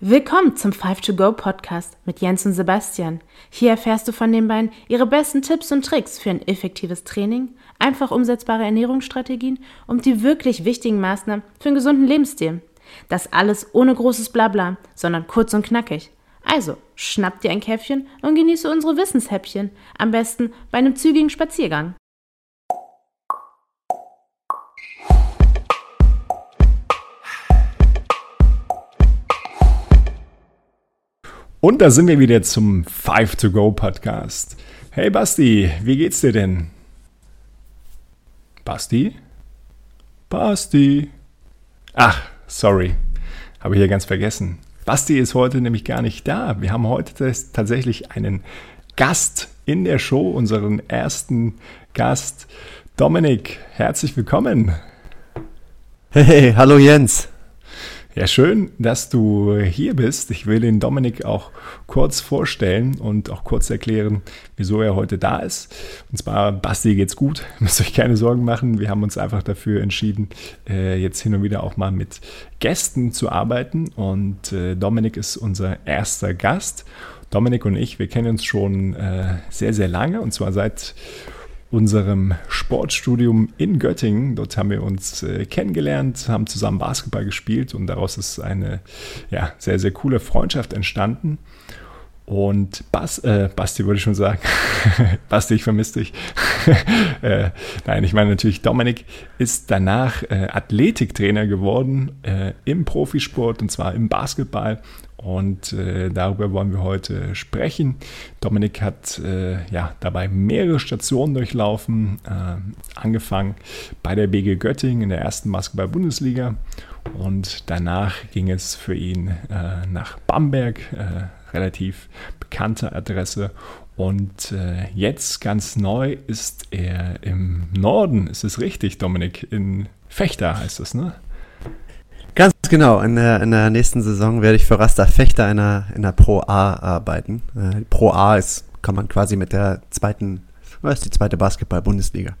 Willkommen zum 5to Go Podcast mit Jens und Sebastian. Hier erfährst du von den beiden ihre besten Tipps und Tricks für ein effektives Training, einfach umsetzbare Ernährungsstrategien und die wirklich wichtigen Maßnahmen für einen gesunden Lebensstil. Das alles ohne großes Blabla, sondern kurz und knackig. Also, schnapp dir ein Käffchen und genieße unsere Wissenshäppchen, am besten bei einem zügigen Spaziergang. Und da sind wir wieder zum 5 to Go Podcast. Hey Basti, wie geht's dir denn? Basti? Basti? Ach, sorry. Habe ich hier ganz vergessen. Basti ist heute nämlich gar nicht da. Wir haben heute tatsächlich einen Gast in der Show, unseren ersten Gast. Dominik, herzlich willkommen. Hey, hallo Jens. Ja, schön, dass du hier bist. Ich will den Dominik auch kurz vorstellen und auch kurz erklären, wieso er heute da ist. Und zwar, Basti geht's gut, müsst euch keine Sorgen machen. Wir haben uns einfach dafür entschieden, äh, jetzt hin und wieder auch mal mit Gästen zu arbeiten. Und äh, Dominik ist unser erster Gast. Dominik und ich, wir kennen uns schon äh, sehr, sehr lange und zwar seit unserem Sportstudium in Göttingen. Dort haben wir uns äh, kennengelernt, haben zusammen Basketball gespielt und daraus ist eine ja, sehr, sehr coole Freundschaft entstanden. Und Bas, äh, Basti würde ich schon sagen. Basti, ich vermisse dich. äh, nein, ich meine natürlich, Dominik ist danach äh, Athletiktrainer geworden äh, im Profisport und zwar im Basketball und äh, darüber wollen wir heute sprechen. Dominik hat äh, ja, dabei mehrere Stationen durchlaufen, angefangen bei der BG Göttingen in der ersten Basketball-Bundesliga und danach ging es für ihn äh, nach Bamberg, äh, relativ bekannte Adresse. Und äh, jetzt ganz neu ist er im Norden, ist es richtig, Dominik? In Fechter heißt es, ne? Ganz genau. In der, in der nächsten Saison werde ich für Rasta Fechter in der, in der Pro A arbeiten. Äh, Pro A ist, kann man quasi mit der zweiten, was ist die zweite Basketball-Bundesliga.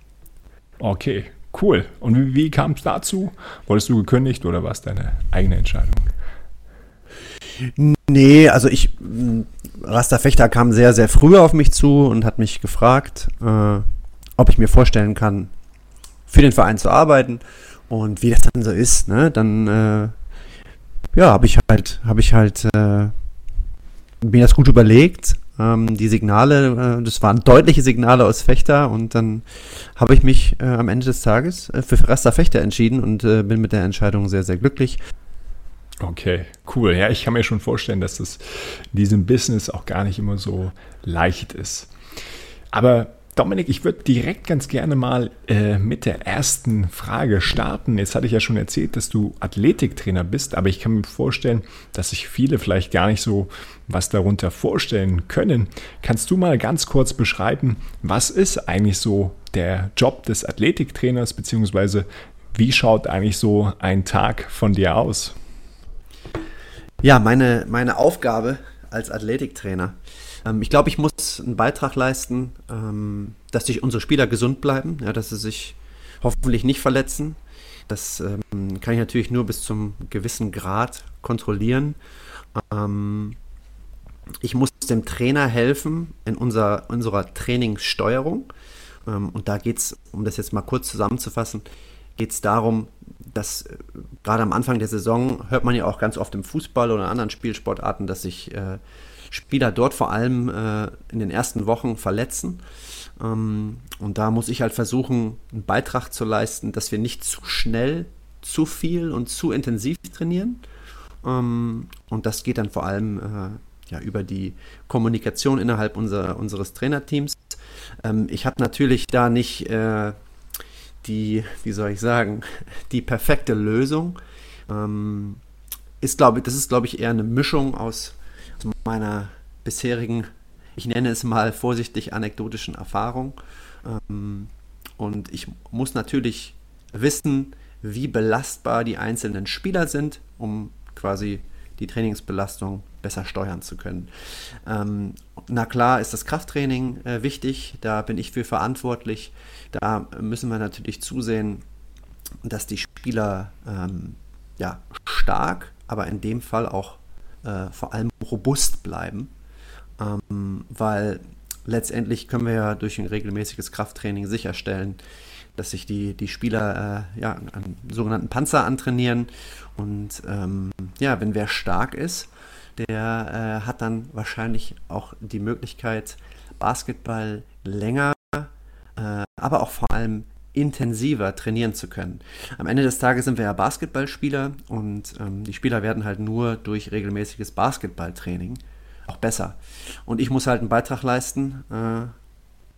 Okay, cool. Und wie, wie kam es dazu? Wurdest du gekündigt oder war es deine eigene Entscheidung? Nee, also ich, Rasta Fechter kam sehr, sehr früh auf mich zu und hat mich gefragt, äh, ob ich mir vorstellen kann, für den Verein zu arbeiten. Und wie das dann so ist, ne, dann äh, ja, habe ich halt, habe ich halt äh, mir das gut überlegt. Ähm, die Signale, äh, das waren deutliche Signale aus Fechter und dann habe ich mich äh, am Ende des Tages äh, für Rasta Fechter entschieden und äh, bin mit der Entscheidung sehr, sehr glücklich. Okay, cool. Ja, ich kann mir schon vorstellen, dass das in diesem Business auch gar nicht immer so leicht ist. Aber Dominik, ich würde direkt ganz gerne mal äh, mit der ersten Frage starten. Jetzt hatte ich ja schon erzählt, dass du Athletiktrainer bist, aber ich kann mir vorstellen, dass sich viele vielleicht gar nicht so was darunter vorstellen können. Kannst du mal ganz kurz beschreiben, was ist eigentlich so der Job des Athletiktrainers, beziehungsweise wie schaut eigentlich so ein Tag von dir aus? Ja, meine, meine Aufgabe als Athletiktrainer ähm, ich glaube, ich muss einen Beitrag leisten, ähm, dass sich unsere Spieler gesund bleiben, ja, dass sie sich hoffentlich nicht verletzen. Das ähm, kann ich natürlich nur bis zum gewissen Grad kontrollieren. Ähm, ich muss dem Trainer helfen in unser, unserer Trainingssteuerung. Ähm, und da geht es, um das jetzt mal kurz zusammenzufassen, geht es darum, dass äh, gerade am Anfang der Saison hört man ja auch ganz oft im Fußball oder in anderen Spielsportarten, dass sich äh, Spieler dort vor allem äh, in den ersten Wochen verletzen. Ähm, und da muss ich halt versuchen, einen Beitrag zu leisten, dass wir nicht zu schnell, zu viel und zu intensiv trainieren. Ähm, und das geht dann vor allem äh, ja, über die Kommunikation innerhalb unser, unseres Trainerteams. Ähm, ich habe natürlich da nicht äh, die, wie soll ich sagen, die perfekte Lösung. Ähm, ist, glaube das ist, glaube ich, eher eine Mischung aus zu meiner bisherigen, ich nenne es mal vorsichtig anekdotischen Erfahrung. Ähm, und ich muss natürlich wissen, wie belastbar die einzelnen Spieler sind, um quasi die Trainingsbelastung besser steuern zu können. Ähm, na klar ist das Krafttraining äh, wichtig, da bin ich für verantwortlich. Da müssen wir natürlich zusehen, dass die Spieler ähm, ja, stark, aber in dem Fall auch äh, vor allem robust bleiben, ähm, weil letztendlich können wir ja durch ein regelmäßiges Krafttraining sicherstellen, dass sich die, die Spieler äh, ja, einen sogenannten Panzer antrainieren. Und ähm, ja, wenn wer stark ist, der äh, hat dann wahrscheinlich auch die Möglichkeit, Basketball länger, äh, aber auch vor allem intensiver trainieren zu können. Am Ende des Tages sind wir ja Basketballspieler und ähm, die Spieler werden halt nur durch regelmäßiges Basketballtraining auch besser. Und ich muss halt einen Beitrag leisten, äh,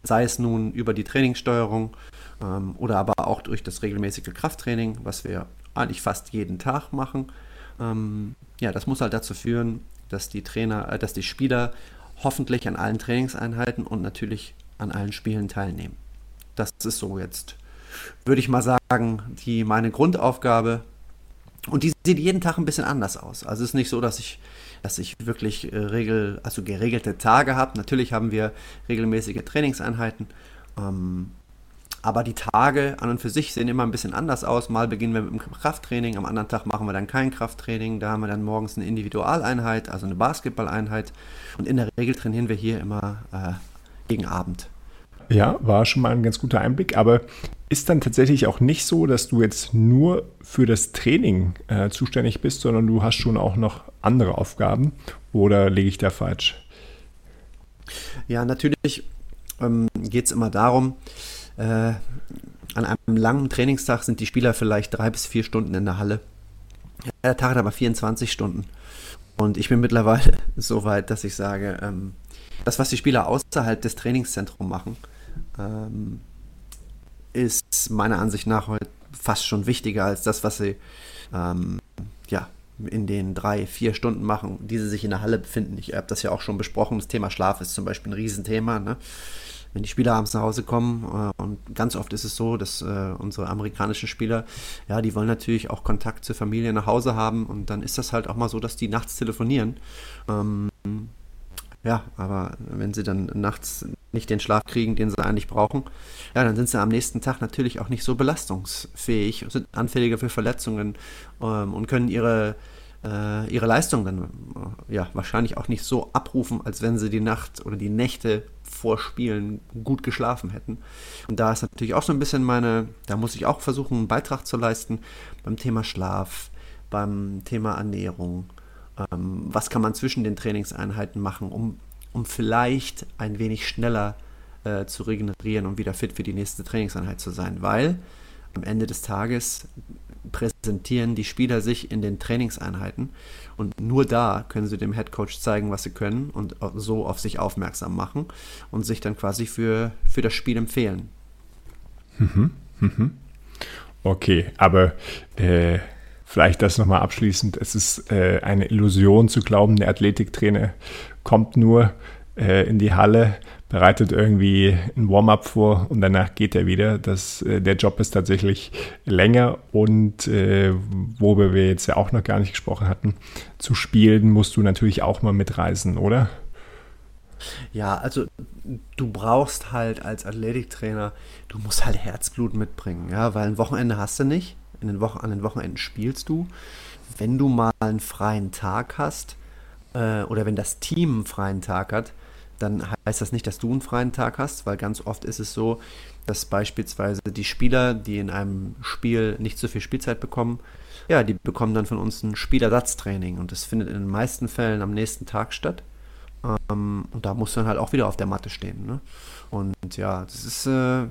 sei es nun über die Trainingssteuerung ähm, oder aber auch durch das regelmäßige Krafttraining, was wir eigentlich fast jeden Tag machen. Ähm, ja, das muss halt dazu führen, dass die Trainer, äh, dass die Spieler hoffentlich an allen Trainingseinheiten und natürlich an allen Spielen teilnehmen. Das ist so jetzt, würde ich mal sagen, die meine Grundaufgabe. Und die sieht jeden Tag ein bisschen anders aus. Also es ist nicht so, dass ich, dass ich wirklich äh, regel, also geregelte Tage habe. Natürlich haben wir regelmäßige Trainingseinheiten. Ähm, aber die Tage an und für sich sehen immer ein bisschen anders aus. Mal beginnen wir mit dem Krafttraining, am anderen Tag machen wir dann kein Krafttraining. Da haben wir dann morgens eine Individualeinheit, also eine Basketballeinheit. Und in der Regel trainieren wir hier immer äh, gegen Abend. Ja, war schon mal ein ganz guter Einblick. Aber ist dann tatsächlich auch nicht so, dass du jetzt nur für das Training äh, zuständig bist, sondern du hast schon auch noch andere Aufgaben? Oder lege ich da falsch? Ja, natürlich ähm, geht es immer darum, äh, an einem langen Trainingstag sind die Spieler vielleicht drei bis vier Stunden in der Halle. Der Tag hat aber 24 Stunden. Und ich bin mittlerweile so weit, dass ich sage, ähm, das, was die Spieler außerhalb des Trainingszentrums machen, ähm, ist meiner Ansicht nach heute fast schon wichtiger als das, was sie ähm, ja, in den drei, vier Stunden machen, die sie sich in der Halle befinden. Ich habe das ja auch schon besprochen. Das Thema Schlaf ist zum Beispiel ein Riesenthema. Ne? Wenn die Spieler abends nach Hause kommen, äh, und ganz oft ist es so, dass äh, unsere amerikanischen Spieler, ja, die wollen natürlich auch Kontakt zur Familie nach Hause haben und dann ist das halt auch mal so, dass die nachts telefonieren. Ähm, ja, aber wenn sie dann nachts nicht den Schlaf kriegen, den sie eigentlich brauchen, ja, dann sind sie am nächsten Tag natürlich auch nicht so belastungsfähig, sind anfälliger für Verletzungen ähm, und können ihre äh, ihre Leistung dann äh, ja wahrscheinlich auch nicht so abrufen, als wenn sie die Nacht oder die Nächte vor Spielen gut geschlafen hätten. Und da ist natürlich auch so ein bisschen meine, da muss ich auch versuchen, einen Beitrag zu leisten beim Thema Schlaf, beim Thema Ernährung. Ähm, was kann man zwischen den Trainingseinheiten machen, um, um vielleicht ein wenig schneller äh, zu regenerieren und wieder fit für die nächste Trainingseinheit zu sein, weil am Ende des Tages präsentieren die Spieler sich in den Trainingseinheiten und nur da können sie dem Headcoach zeigen, was sie können und so auf sich aufmerksam machen und sich dann quasi für, für das Spiel empfehlen. Mhm, mhm. Okay, aber äh, vielleicht das nochmal abschließend. Es ist äh, eine Illusion zu glauben, der Athletiktrainer kommt nur äh, in die Halle, bereitet irgendwie ein Warm-up vor und danach geht er wieder. Das, äh, der Job ist tatsächlich länger und äh, worüber wir jetzt ja auch noch gar nicht gesprochen hatten, zu spielen musst du natürlich auch mal mitreisen, oder? Ja, also du brauchst halt als Athletiktrainer, du musst halt Herzblut mitbringen, ja, weil ein Wochenende hast du nicht. In den Wochen, an den Wochenenden spielst du. Wenn du mal einen freien Tag hast, äh, oder wenn das Team einen freien Tag hat, dann heißt das nicht, dass du einen freien Tag hast, weil ganz oft ist es so, dass beispielsweise die Spieler, die in einem Spiel nicht so viel Spielzeit bekommen, ja, die bekommen dann von uns ein Spielersatztraining und das findet in den meisten Fällen am nächsten Tag statt. Ähm, und da musst du dann halt auch wieder auf der Matte stehen. Ne? Und ja, das ist, äh,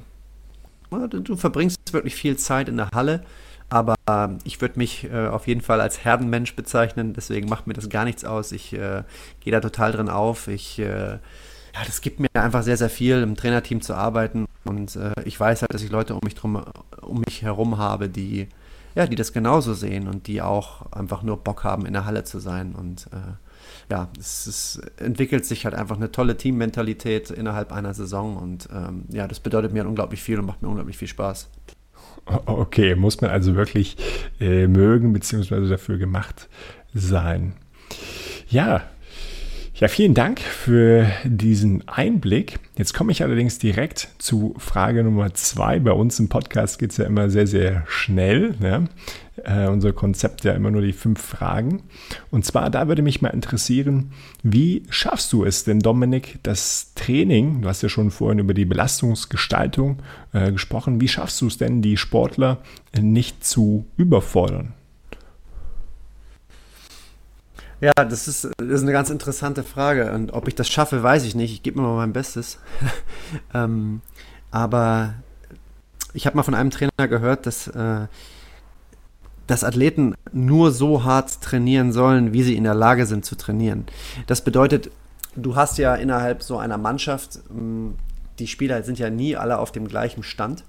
du verbringst wirklich viel Zeit in der Halle, aber ich würde mich äh, auf jeden Fall als Herdenmensch bezeichnen, deswegen macht mir das gar nichts aus. Ich äh, gehe da total drin auf. Ich, äh, ja, das gibt mir einfach sehr, sehr viel, im Trainerteam zu arbeiten. Und äh, ich weiß halt, dass ich Leute um mich, drum, um mich herum habe, die, ja, die das genauso sehen und die auch einfach nur Bock haben, in der Halle zu sein. Und äh, ja, es, es, entwickelt sich halt einfach eine tolle Teammentalität innerhalb einer Saison. Und ähm, ja, das bedeutet mir unglaublich viel und macht mir unglaublich viel Spaß. Okay, muss man also wirklich äh, mögen bzw. dafür gemacht sein. Ja, Ja, vielen Dank für diesen Einblick. Jetzt komme ich allerdings direkt zu Frage Nummer zwei. Bei uns im Podcast geht es ja immer sehr, sehr schnell. Ne? Äh, unser Konzept ja immer nur die fünf Fragen. Und zwar, da würde mich mal interessieren, wie schaffst du es denn, Dominik, das Training, du hast ja schon vorhin über die Belastungsgestaltung äh, gesprochen, wie schaffst du es denn, die Sportler nicht zu überfordern? Ja, das ist, das ist eine ganz interessante Frage. Und ob ich das schaffe, weiß ich nicht. Ich gebe mir mal mein Bestes. ähm, aber ich habe mal von einem Trainer gehört, dass, äh, dass Athleten nur so hart trainieren sollen, wie sie in der Lage sind zu trainieren. Das bedeutet, du hast ja innerhalb so einer Mannschaft, ähm, die Spieler sind ja nie alle auf dem gleichen Stand,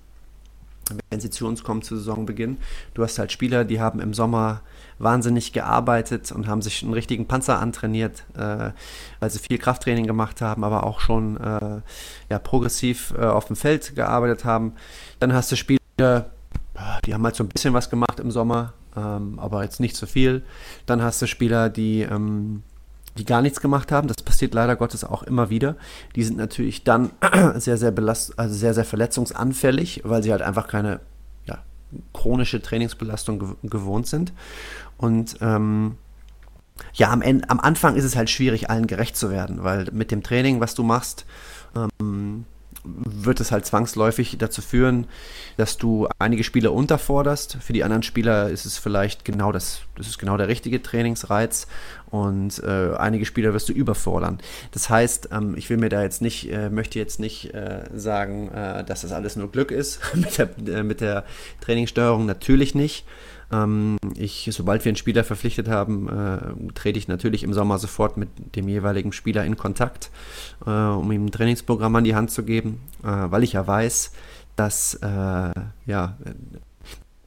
wenn sie zu uns kommen zu Saisonbeginn. Du hast halt Spieler, die haben im Sommer wahnsinnig gearbeitet und haben sich einen richtigen Panzer antrainiert, äh, weil sie viel Krafttraining gemacht haben, aber auch schon äh, ja, progressiv äh, auf dem Feld gearbeitet haben. Dann hast du Spieler, die haben halt so ein bisschen was gemacht im Sommer, ähm, aber jetzt nicht so viel. Dann hast du Spieler, die, ähm, die gar nichts gemacht haben. Das passiert leider Gottes auch immer wieder. Die sind natürlich dann sehr, sehr belast also sehr, sehr verletzungsanfällig, weil sie halt einfach keine ja, chronische Trainingsbelastung gewohnt sind. Und ähm, ja, am, Ende, am Anfang ist es halt schwierig, allen gerecht zu werden, weil mit dem Training, was du machst, ähm, wird es halt zwangsläufig dazu führen, dass du einige Spieler unterforderst. Für die anderen Spieler ist es vielleicht genau das, das ist genau der richtige Trainingsreiz und äh, einige Spieler wirst du überfordern. Das heißt, ähm, ich will mir da jetzt nicht, äh, möchte jetzt nicht äh, sagen, äh, dass das alles nur Glück ist mit der, äh, mit der Trainingssteuerung, natürlich nicht. Ähm, ich, sobald wir einen Spieler verpflichtet haben, äh, trete ich natürlich im Sommer sofort mit dem jeweiligen Spieler in Kontakt, äh, um ihm ein Trainingsprogramm an die Hand zu geben, äh, weil ich ja weiß, dass äh, ja,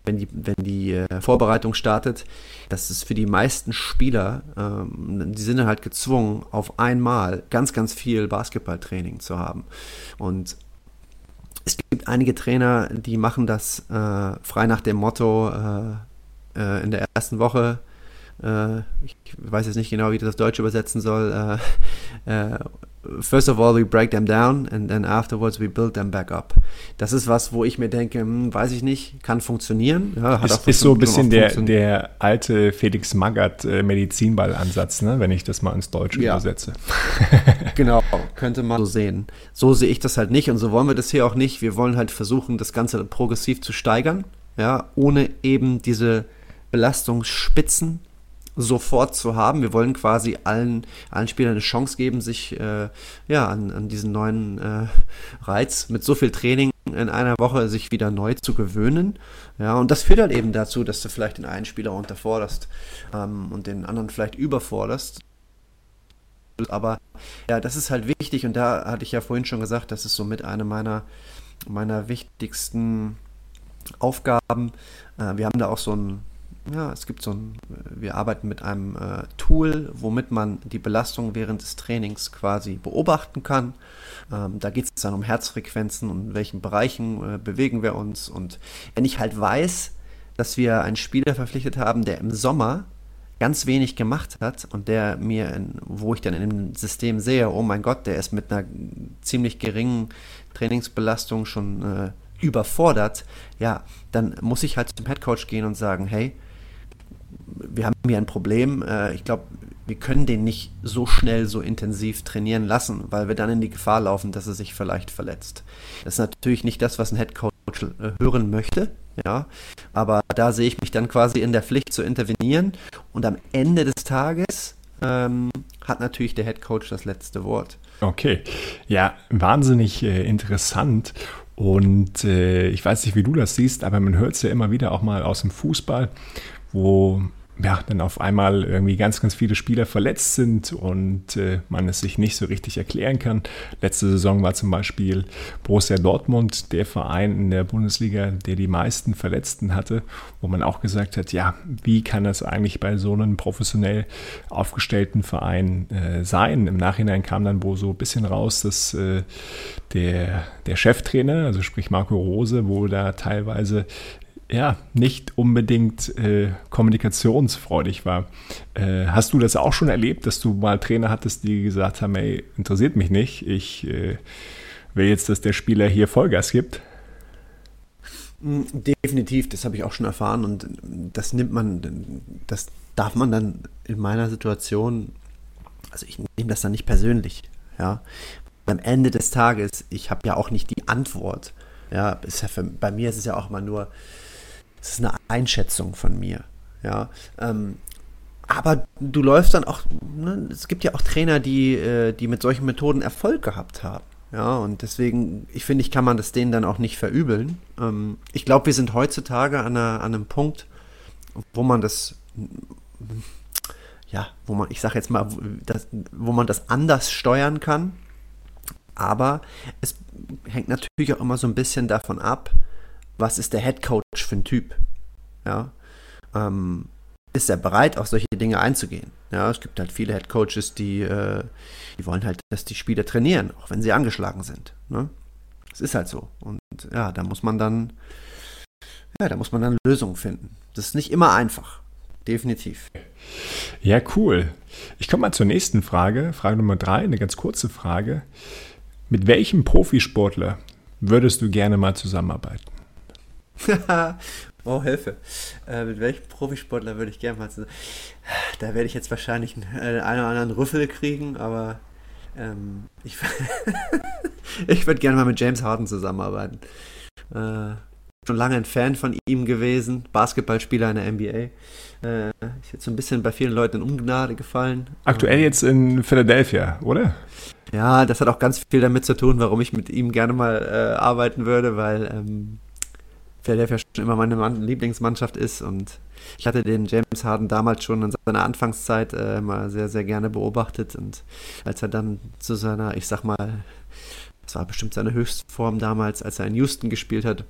wenn die, wenn die äh, Vorbereitung startet, dass es für die meisten Spieler, ähm, die sind halt gezwungen, auf einmal ganz, ganz viel Basketballtraining zu haben. Und es gibt einige Trainer, die machen das äh, frei nach dem Motto, äh, äh, in der ersten Woche, äh, ich weiß jetzt nicht genau, wie ich das Deutsch übersetzen soll, äh, äh, first of all we break them down and then afterwards we build them back up. Das ist was, wo ich mir denke, hm, weiß ich nicht, kann funktionieren. Ja, hat ist, ist so ein bisschen der, der alte Felix Magath äh, Medizinball-Ansatz, ne? wenn ich das mal ins Deutsche ja. übersetze. genau, könnte man so sehen. So sehe ich das halt nicht und so wollen wir das hier auch nicht. Wir wollen halt versuchen, das Ganze progressiv zu steigern, ja, ohne eben diese Belastungsspitzen sofort zu haben. Wir wollen quasi allen, allen Spielern eine Chance geben, sich äh, ja, an, an diesen neuen äh, Reiz mit so viel Training in einer Woche sich wieder neu zu gewöhnen. Ja, und das führt halt eben dazu, dass du vielleicht den einen Spieler unterforderst ähm, und den anderen vielleicht überforderst. Aber ja, das ist halt wichtig und da hatte ich ja vorhin schon gesagt, das ist somit eine meiner, meiner wichtigsten Aufgaben. Äh, wir haben da auch so ein ja, es gibt so ein, wir arbeiten mit einem äh, Tool, womit man die Belastung während des Trainings quasi beobachten kann. Ähm, da geht es dann um Herzfrequenzen und in welchen Bereichen äh, bewegen wir uns. Und wenn ich halt weiß, dass wir einen Spieler verpflichtet haben, der im Sommer ganz wenig gemacht hat und der mir, in, wo ich dann in dem System sehe, oh mein Gott, der ist mit einer ziemlich geringen Trainingsbelastung schon äh, überfordert, ja, dann muss ich halt zum Headcoach gehen und sagen, hey, wir haben hier ein Problem. Äh, ich glaube, wir können den nicht so schnell, so intensiv trainieren lassen, weil wir dann in die Gefahr laufen, dass er sich vielleicht verletzt. Das ist natürlich nicht das, was ein Head Coach äh, hören möchte, ja, aber da sehe ich mich dann quasi in der Pflicht zu intervenieren und am Ende des Tages ähm, hat natürlich der Head Coach das letzte Wort. Okay, ja, wahnsinnig äh, interessant. Und äh, ich weiß nicht, wie du das siehst, aber man hört es ja immer wieder auch mal aus dem Fußball, wo ja, dann auf einmal irgendwie ganz, ganz viele Spieler verletzt sind und äh, man es sich nicht so richtig erklären kann. Letzte Saison war zum Beispiel Borussia Dortmund der Verein in der Bundesliga, der die meisten Verletzten hatte, wo man auch gesagt hat, ja, wie kann das eigentlich bei so einem professionell aufgestellten Verein äh, sein? Im Nachhinein kam dann wohl so ein bisschen raus, dass äh, der, der Cheftrainer, also sprich Marco Rose, wohl da teilweise ja, nicht unbedingt äh, kommunikationsfreudig war. Äh, hast du das auch schon erlebt, dass du mal Trainer hattest, die gesagt haben, ey, interessiert mich nicht, ich äh, will jetzt, dass der Spieler hier Vollgas gibt? Hm, definitiv, das habe ich auch schon erfahren und das nimmt man, das darf man dann in meiner Situation, also ich nehme das dann nicht persönlich, ja. Am Ende des Tages, ich habe ja auch nicht die Antwort. Ja, ja für, bei mir ist es ja auch immer nur, es ist eine Einschätzung von mir. Ja, ähm, aber du läufst dann auch, ne, es gibt ja auch Trainer, die, äh, die mit solchen Methoden Erfolg gehabt haben. Ja, und deswegen, ich finde, ich kann man das denen dann auch nicht verübeln. Ähm, ich glaube, wir sind heutzutage an, einer, an einem Punkt, wo man das, ja, wo man, ich sage jetzt mal, das, wo man das anders steuern kann. Aber es hängt natürlich auch immer so ein bisschen davon ab, was ist der Head Coach für ein Typ? Ja. Ähm, ist er bereit, auf solche Dinge einzugehen? Ja, es gibt halt viele Head Coaches, die, äh, die wollen halt, dass die Spieler trainieren, auch wenn sie angeschlagen sind. Ne? Es ist halt so. Und ja, da muss man dann, ja, da muss man dann Lösungen finden. Das ist nicht immer einfach. Definitiv. Ja, cool. Ich komme mal zur nächsten Frage. Frage Nummer drei, eine ganz kurze Frage. Mit welchem Profisportler würdest du gerne mal zusammenarbeiten? oh, Hilfe. Äh, mit welchem Profisportler würde ich gerne mal zusammen. Da werde ich jetzt wahrscheinlich einen, einen oder anderen Rüffel kriegen, aber ähm, ich, ich würde gerne mal mit James Harden zusammenarbeiten. Äh, schon lange ein Fan von ihm gewesen, Basketballspieler in der NBA. Äh, ist jetzt so ein bisschen bei vielen Leuten in Ungnade gefallen. Aktuell jetzt in Philadelphia, oder? Ja, das hat auch ganz viel damit zu tun, warum ich mit ihm gerne mal äh, arbeiten würde, weil ähm, Philadelphia schon immer meine Mann Lieblingsmannschaft ist und ich hatte den James Harden damals schon in seiner Anfangszeit äh, mal sehr, sehr gerne beobachtet und als er dann zu seiner, ich sag mal, das war bestimmt seine Höchstform damals, als er in Houston gespielt hat,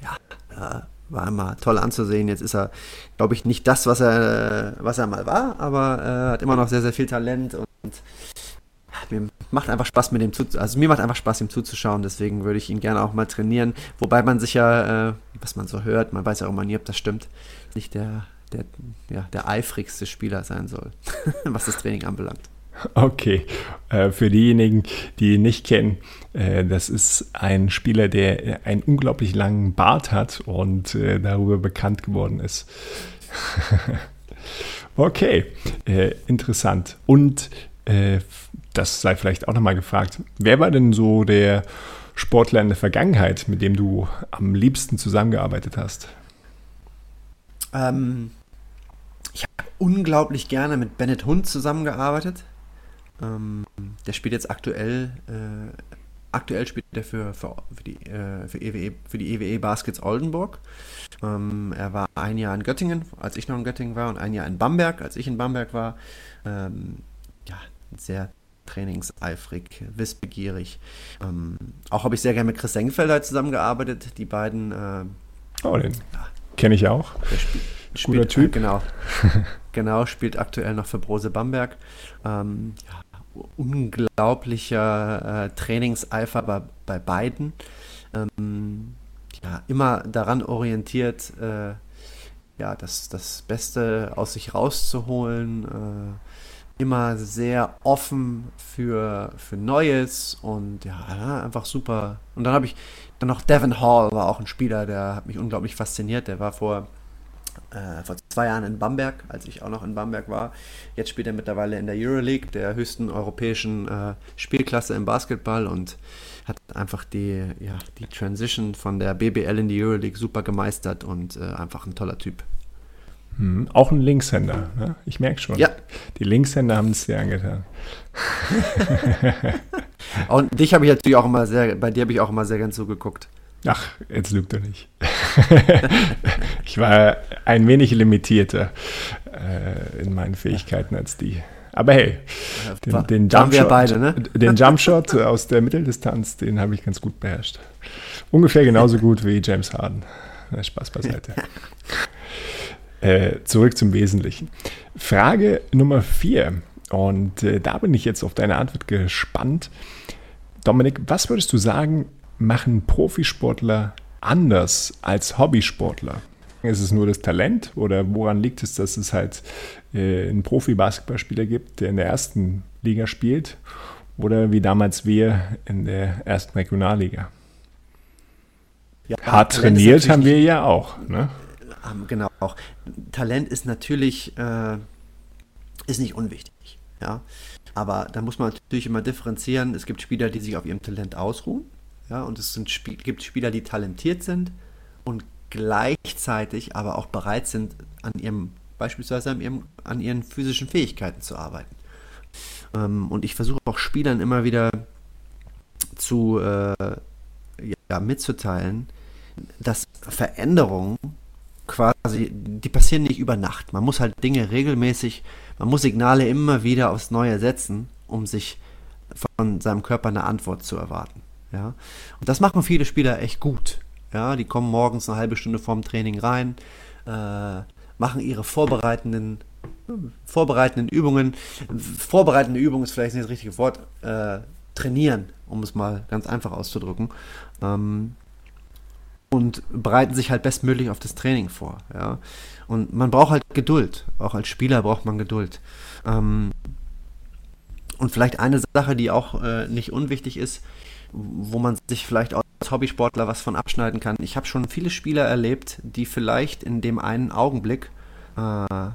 ja, äh, war immer toll anzusehen. Jetzt ist er, glaube ich, nicht das, was er, was er mal war, aber äh, hat immer noch sehr, sehr viel Talent und mir macht einfach Spaß mit dem zu, also mir macht einfach Spaß ihm zuzuschauen, deswegen würde ich ihn gerne auch mal trainieren, wobei man sich ja, äh, was man so hört, man weiß ja auch immer nie, ob das stimmt, nicht der, der, ja, der eifrigste Spieler sein soll, was das Training anbelangt. Okay, äh, für diejenigen, die ihn nicht kennen, äh, das ist ein Spieler, der einen unglaublich langen Bart hat und äh, darüber bekannt geworden ist. okay, äh, interessant. Und äh, das sei vielleicht auch nochmal gefragt. Wer war denn so der Sportler in der Vergangenheit, mit dem du am liebsten zusammengearbeitet hast? Ähm, ich habe unglaublich gerne mit Bennett Hund zusammengearbeitet. Ähm, der spielt jetzt aktuell, äh, aktuell spielt er für, für, für, die, äh, für, EWE, für die EWE Baskets Oldenburg. Ähm, er war ein Jahr in Göttingen, als ich noch in Göttingen war, und ein Jahr in Bamberg, als ich in Bamberg war. Ähm, ja, sehr trainingseifrig, wissbegierig. Ähm, auch habe ich sehr gerne mit Chris Engfelder zusammengearbeitet. Die beiden. Äh, oh, den ja, kenne ich auch. Der spiel, Guter spielt, Typ. Äh, genau. genau, spielt aktuell noch für Brose Bamberg. Ähm, ja, unglaublicher äh, Trainingseifer bei, bei beiden. Ähm, ja, immer daran orientiert, äh, ja, das, das Beste aus sich rauszuholen. Immer sehr offen für, für Neues und ja, einfach super. Und dann habe ich dann noch Devin Hall, war auch ein Spieler, der hat mich unglaublich fasziniert. Der war vor, äh, vor zwei Jahren in Bamberg, als ich auch noch in Bamberg war. Jetzt spielt er mittlerweile in der Euroleague, der höchsten europäischen äh, Spielklasse im Basketball und hat einfach die, ja, die Transition von der BBL in die Euroleague super gemeistert und äh, einfach ein toller Typ. Hm, auch ein Linkshänder, ne? ich merke schon. Ja. Die Linkshänder haben es sehr angetan. Und dich habe ich natürlich auch immer sehr, bei dir habe ich auch immer sehr gern zugeguckt. Ach, jetzt lügt er nicht. ich war ein wenig limitierter äh, in meinen Fähigkeiten als die. Aber hey, den, den Jumpshot beide, ne? den Jumpshot aus der Mitteldistanz, den habe ich ganz gut beherrscht. Ungefähr genauso gut wie James Harden. Spaß beiseite. Äh, zurück zum Wesentlichen. Frage Nummer vier. Und äh, da bin ich jetzt auf deine Antwort gespannt. Dominik, was würdest du sagen, machen Profisportler anders als Hobbysportler? Ist es nur das Talent oder woran liegt es, dass es halt äh, einen Profi-Basketballspieler gibt, der in der ersten Liga spielt oder wie damals wir in der ersten Regionalliga? Ja, Hart trainiert haben wir ja auch. Ne? Genau, auch. Talent ist natürlich äh, ist nicht unwichtig. Ja? Aber da muss man natürlich immer differenzieren. Es gibt Spieler, die sich auf ihrem Talent ausruhen. Ja? Und es sind Sp gibt Spieler, die talentiert sind und gleichzeitig aber auch bereit sind, an ihrem, beispielsweise an, ihrem, an ihren physischen Fähigkeiten zu arbeiten. Ähm, und ich versuche auch Spielern immer wieder zu äh, ja, mitzuteilen, dass Veränderungen quasi, die passieren nicht über Nacht. Man muss halt Dinge regelmäßig, man muss Signale immer wieder aufs Neue setzen, um sich von seinem Körper eine Antwort zu erwarten. Ja? Und das machen viele Spieler echt gut. Ja, die kommen morgens eine halbe Stunde vorm Training rein, äh, machen ihre vorbereitenden, vorbereitenden Übungen. Vorbereitende Übung ist vielleicht nicht das richtige Wort. Äh, trainieren, um es mal ganz einfach auszudrücken. Ähm, und bereiten sich halt bestmöglich auf das Training vor. Ja? Und man braucht halt Geduld. Auch als Spieler braucht man Geduld. Ähm, und vielleicht eine Sache, die auch äh, nicht unwichtig ist, wo man sich vielleicht als Hobbysportler was von abschneiden kann. Ich habe schon viele Spieler erlebt, die vielleicht in dem einen Augenblick, äh,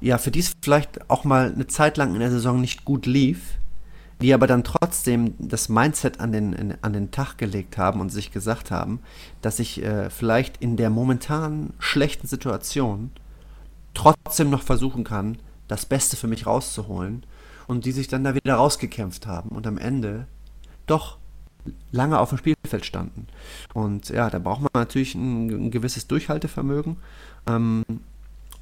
ja, für die es vielleicht auch mal eine Zeit lang in der Saison nicht gut lief, die aber dann trotzdem das Mindset an den, an den Tag gelegt haben und sich gesagt haben, dass ich äh, vielleicht in der momentan schlechten Situation trotzdem noch versuchen kann, das Beste für mich rauszuholen und die sich dann da wieder rausgekämpft haben und am Ende doch lange auf dem Spielfeld standen. Und ja, da braucht man natürlich ein, ein gewisses Durchhaltevermögen. Ähm,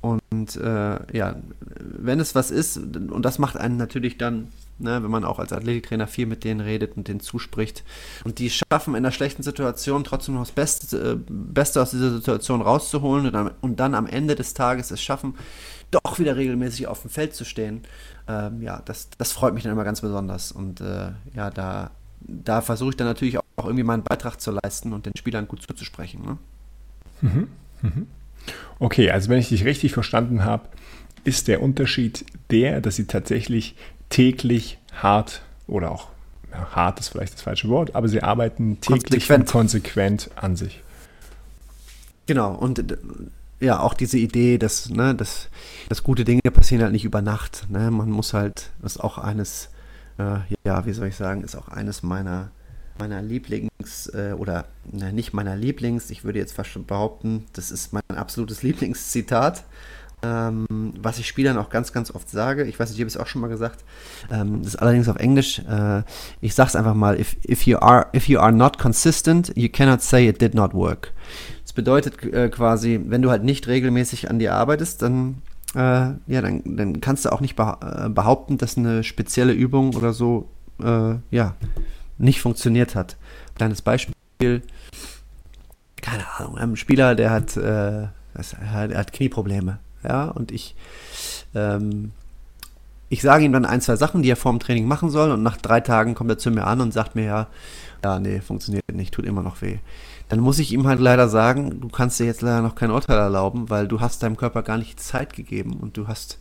und äh, ja, wenn es was ist, und das macht einen natürlich dann ne, wenn man auch als Athletiktrainer viel mit denen redet und denen zuspricht. Und die schaffen in einer schlechten Situation trotzdem noch das Beste, äh, Beste aus dieser Situation rauszuholen und dann, und dann, am Ende des Tages es schaffen, doch wieder regelmäßig auf dem Feld zu stehen. Ähm, ja, das, das freut mich dann immer ganz besonders. Und äh, ja, da, da versuche ich dann natürlich auch, auch, irgendwie meinen Beitrag zu leisten und den Spielern gut zuzusprechen. Ne? Mhm. Mhm. Okay, also wenn ich dich richtig verstanden habe, ist der Unterschied der, dass sie tatsächlich täglich hart oder auch ja, hart ist vielleicht das falsche Wort, aber sie arbeiten täglich konsequent, und konsequent an sich. Genau, und äh, ja, auch diese Idee, dass, ne, dass, dass gute Dinge passieren halt nicht über Nacht. Ne? Man muss halt, das ist auch eines, äh, ja, wie soll ich sagen, ist auch eines meiner, meiner Lieblings, äh, oder ne, nicht meiner Lieblings, ich würde jetzt fast schon behaupten, das ist mein absolutes Lieblingszitat. Ähm, was ich Spielern auch ganz, ganz oft sage, ich weiß nicht, ich habe es auch schon mal gesagt, ähm, das ist allerdings auf Englisch. Äh, ich sage es einfach mal: if, if, you are, if you are not consistent, you cannot say it did not work. Das bedeutet äh, quasi, wenn du halt nicht regelmäßig an dir arbeitest, dann, äh, ja, dann, dann kannst du auch nicht äh, behaupten, dass eine spezielle Übung oder so äh, ja, nicht funktioniert hat. Kleines Beispiel: keine Ahnung, ein Spieler, der hat, äh, er hat Knieprobleme ja, und ich, ähm, ich sage ihm dann ein, zwei Sachen, die er vor dem Training machen soll und nach drei Tagen kommt er zu mir an und sagt mir ja, ja, nee, funktioniert nicht, tut immer noch weh. Dann muss ich ihm halt leider sagen, du kannst dir jetzt leider noch kein Urteil erlauben, weil du hast deinem Körper gar nicht Zeit gegeben und du hast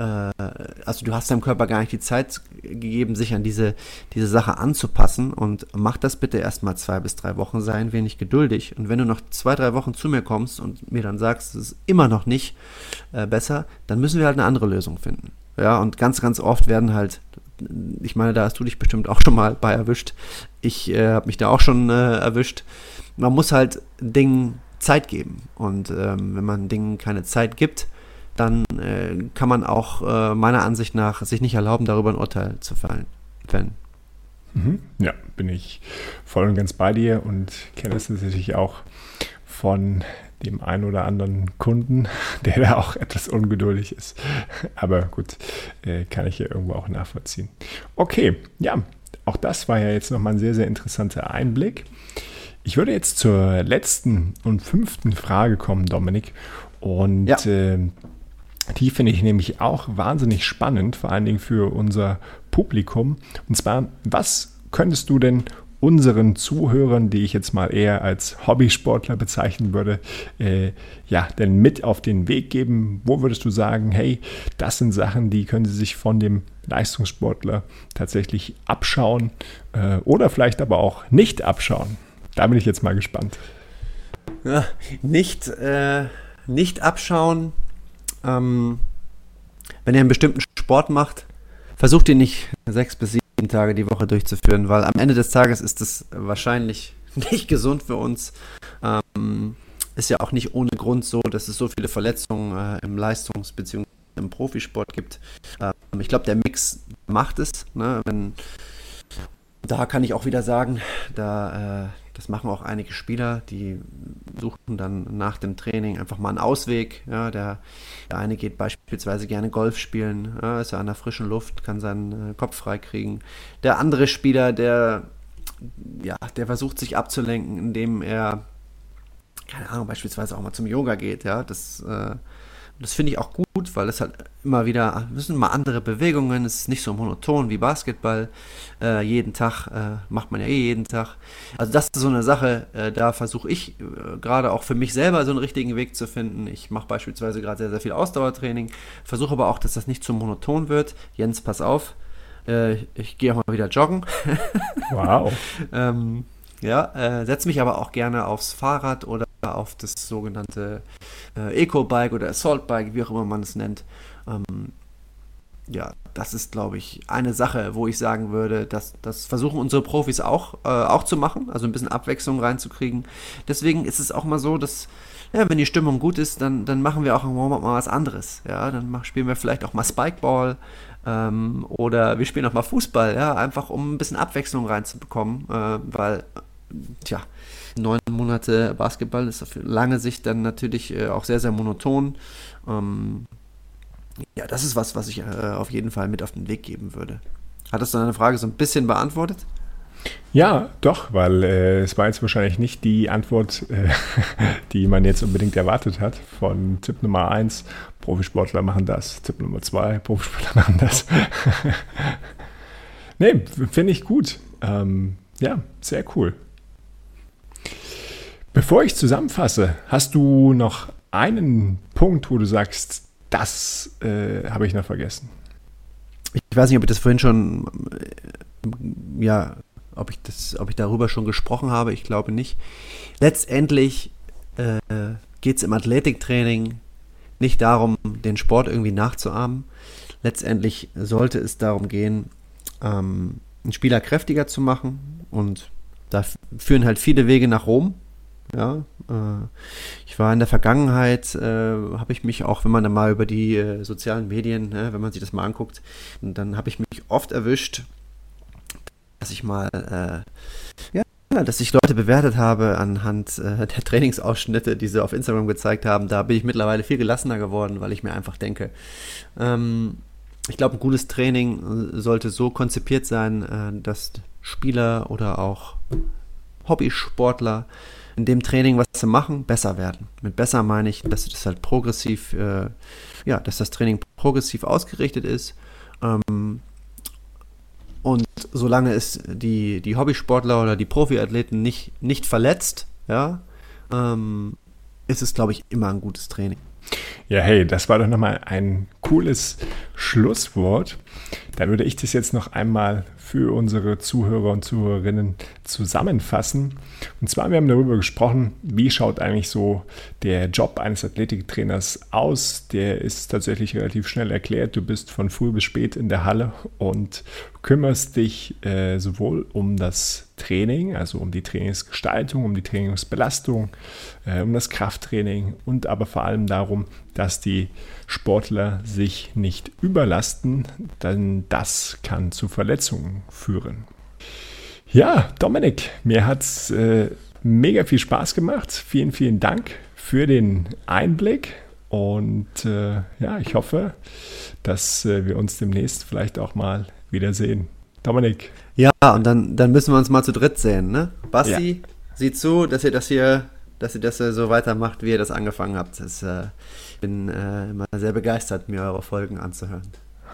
also du hast deinem Körper gar nicht die Zeit gegeben, sich an diese, diese Sache anzupassen und mach das bitte erstmal zwei bis drei Wochen, sei ein wenig geduldig und wenn du noch zwei, drei Wochen zu mir kommst und mir dann sagst, es ist immer noch nicht äh, besser, dann müssen wir halt eine andere Lösung finden. Ja, und ganz, ganz oft werden halt, ich meine, da hast du dich bestimmt auch schon mal bei erwischt. Ich äh, habe mich da auch schon äh, erwischt. Man muss halt Dingen Zeit geben. Und ähm, wenn man Dingen keine Zeit gibt, dann äh, kann man auch äh, meiner Ansicht nach sich nicht erlauben, darüber ein Urteil zu fällen. Mhm. Ja, bin ich voll und ganz bei dir und kenne es natürlich auch von dem einen oder anderen Kunden, der da auch etwas ungeduldig ist. Aber gut, äh, kann ich ja irgendwo auch nachvollziehen. Okay, ja, auch das war ja jetzt nochmal ein sehr, sehr interessanter Einblick. Ich würde jetzt zur letzten und fünften Frage kommen, Dominik. Und ja. äh, die finde ich nämlich auch wahnsinnig spannend, vor allen Dingen für unser Publikum. Und zwar, was könntest du denn unseren Zuhörern, die ich jetzt mal eher als Hobbysportler bezeichnen würde, äh, ja, denn mit auf den Weg geben? Wo würdest du sagen, hey, das sind Sachen, die können sie sich von dem Leistungssportler tatsächlich abschauen äh, oder vielleicht aber auch nicht abschauen? Da bin ich jetzt mal gespannt. Ja, nicht, äh, nicht abschauen. Ähm, wenn ihr einen bestimmten Sport macht, versucht ihn nicht sechs bis sieben Tage die Woche durchzuführen, weil am Ende des Tages ist es wahrscheinlich nicht gesund für uns. Ähm, ist ja auch nicht ohne Grund so, dass es so viele Verletzungen äh, im Leistungs- bzw. im Profisport gibt. Ähm, ich glaube, der Mix macht es. Ne? Wenn, da kann ich auch wieder sagen, da, äh, das machen auch einige Spieler, die suchen dann nach dem Training einfach mal einen Ausweg. Ja, der, der eine geht beispielsweise gerne Golf spielen, ja, ist ja an der frischen Luft, kann seinen äh, Kopf freikriegen. Der andere Spieler, der, ja, der versucht sich abzulenken, indem er, keine Ahnung, beispielsweise auch mal zum Yoga geht. Ja, das äh, das finde ich auch gut, weil es halt immer wieder, es sind mal andere Bewegungen, es ist nicht so monoton wie Basketball. Äh, jeden Tag äh, macht man ja eh jeden Tag. Also das ist so eine Sache, äh, da versuche ich äh, gerade auch für mich selber so einen richtigen Weg zu finden. Ich mache beispielsweise gerade sehr, sehr viel Ausdauertraining, versuche aber auch, dass das nicht zu monoton wird. Jens, pass auf, äh, ich gehe auch mal wieder joggen. Wow. ähm, ja, äh, setze mich aber auch gerne aufs Fahrrad oder auf das sogenannte äh, Eco-Bike oder Assault-Bike, wie auch immer man es nennt. Ähm, ja, das ist, glaube ich, eine Sache, wo ich sagen würde, dass das versuchen unsere Profis auch, äh, auch zu machen, also ein bisschen Abwechslung reinzukriegen. Deswegen ist es auch mal so, dass, ja, wenn die Stimmung gut ist, dann, dann machen wir auch im Warm-Up mal was anderes. Ja, dann mach, spielen wir vielleicht auch mal Spikeball ähm, oder wir spielen auch mal Fußball, ja, einfach um ein bisschen Abwechslung reinzubekommen, äh, weil tja, neun Monate Basketball ist auf lange Sicht dann natürlich äh, auch sehr, sehr monoton. Ähm, ja, das ist was, was ich äh, auf jeden Fall mit auf den Weg geben würde. Hattest du deine Frage so ein bisschen beantwortet? Ja, doch, weil äh, es war jetzt wahrscheinlich nicht die Antwort, äh, die man jetzt unbedingt erwartet hat. Von Tipp Nummer 1, Profisportler machen das. Tipp Nummer 2, Profisportler machen das. nee, finde ich gut. Ähm, ja, sehr cool. Bevor ich zusammenfasse, hast du noch einen Punkt, wo du sagst, das äh, habe ich noch vergessen? Ich weiß nicht, ob ich das vorhin schon, äh, ja, ob ich, das, ob ich darüber schon gesprochen habe. Ich glaube nicht. Letztendlich äh, geht es im Athletiktraining nicht darum, den Sport irgendwie nachzuahmen. Letztendlich sollte es darum gehen, ähm, einen Spieler kräftiger zu machen. Und da führen halt viele Wege nach Rom. Ja, äh, ich war in der Vergangenheit, äh, habe ich mich auch, wenn man dann mal über die äh, sozialen Medien, ne, wenn man sich das mal anguckt, dann habe ich mich oft erwischt, dass ich mal, äh, ja, dass ich Leute bewertet habe anhand äh, der Trainingsausschnitte, die sie auf Instagram gezeigt haben. Da bin ich mittlerweile viel gelassener geworden, weil ich mir einfach denke, ähm, ich glaube, ein gutes Training äh, sollte so konzipiert sein, dass Spieler oder auch Hobbysportler in dem Training, was sie machen, besser werden. Mit besser meine ich, dass das halt progressiv, äh, ja, dass das Training progressiv ausgerichtet ist. Ähm, und solange es die, die Hobbysportler oder die Profiathleten nicht, nicht verletzt, ja, ähm, ist es, glaube ich, immer ein gutes Training. Ja, hey, das war doch nochmal ein cooles Schlusswort. Dann würde ich das jetzt noch einmal für unsere Zuhörer und Zuhörerinnen zusammenfassen. Und zwar, wir haben darüber gesprochen, wie schaut eigentlich so der Job eines Athletiktrainers aus. Der ist tatsächlich relativ schnell erklärt. Du bist von früh bis spät in der Halle und kümmerst dich äh, sowohl um das Training, also um die Trainingsgestaltung, um die Trainingsbelastung, äh, um das Krafttraining und aber vor allem darum, dass die Sportler sich nicht überlasten, denn das kann zu Verletzungen führen. Ja, Dominik, mir hat es äh, mega viel Spaß gemacht. Vielen, vielen Dank für den Einblick und äh, ja, ich hoffe, dass äh, wir uns demnächst vielleicht auch mal wiedersehen. Dominik. Ja, und dann, dann müssen wir uns mal zu dritt sehen, ne? Basti, ja. sieh zu, dass ihr das hier, dass ihr das so weitermacht, wie ihr das angefangen habt. Das, äh, ich bin äh, immer sehr begeistert, mir eure Folgen anzuhören.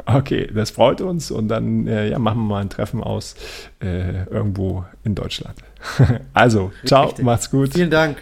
Okay, das freut uns und dann äh, ja, machen wir mal ein Treffen aus äh, irgendwo in Deutschland. also, ciao, Richtig. macht's gut. Vielen Dank.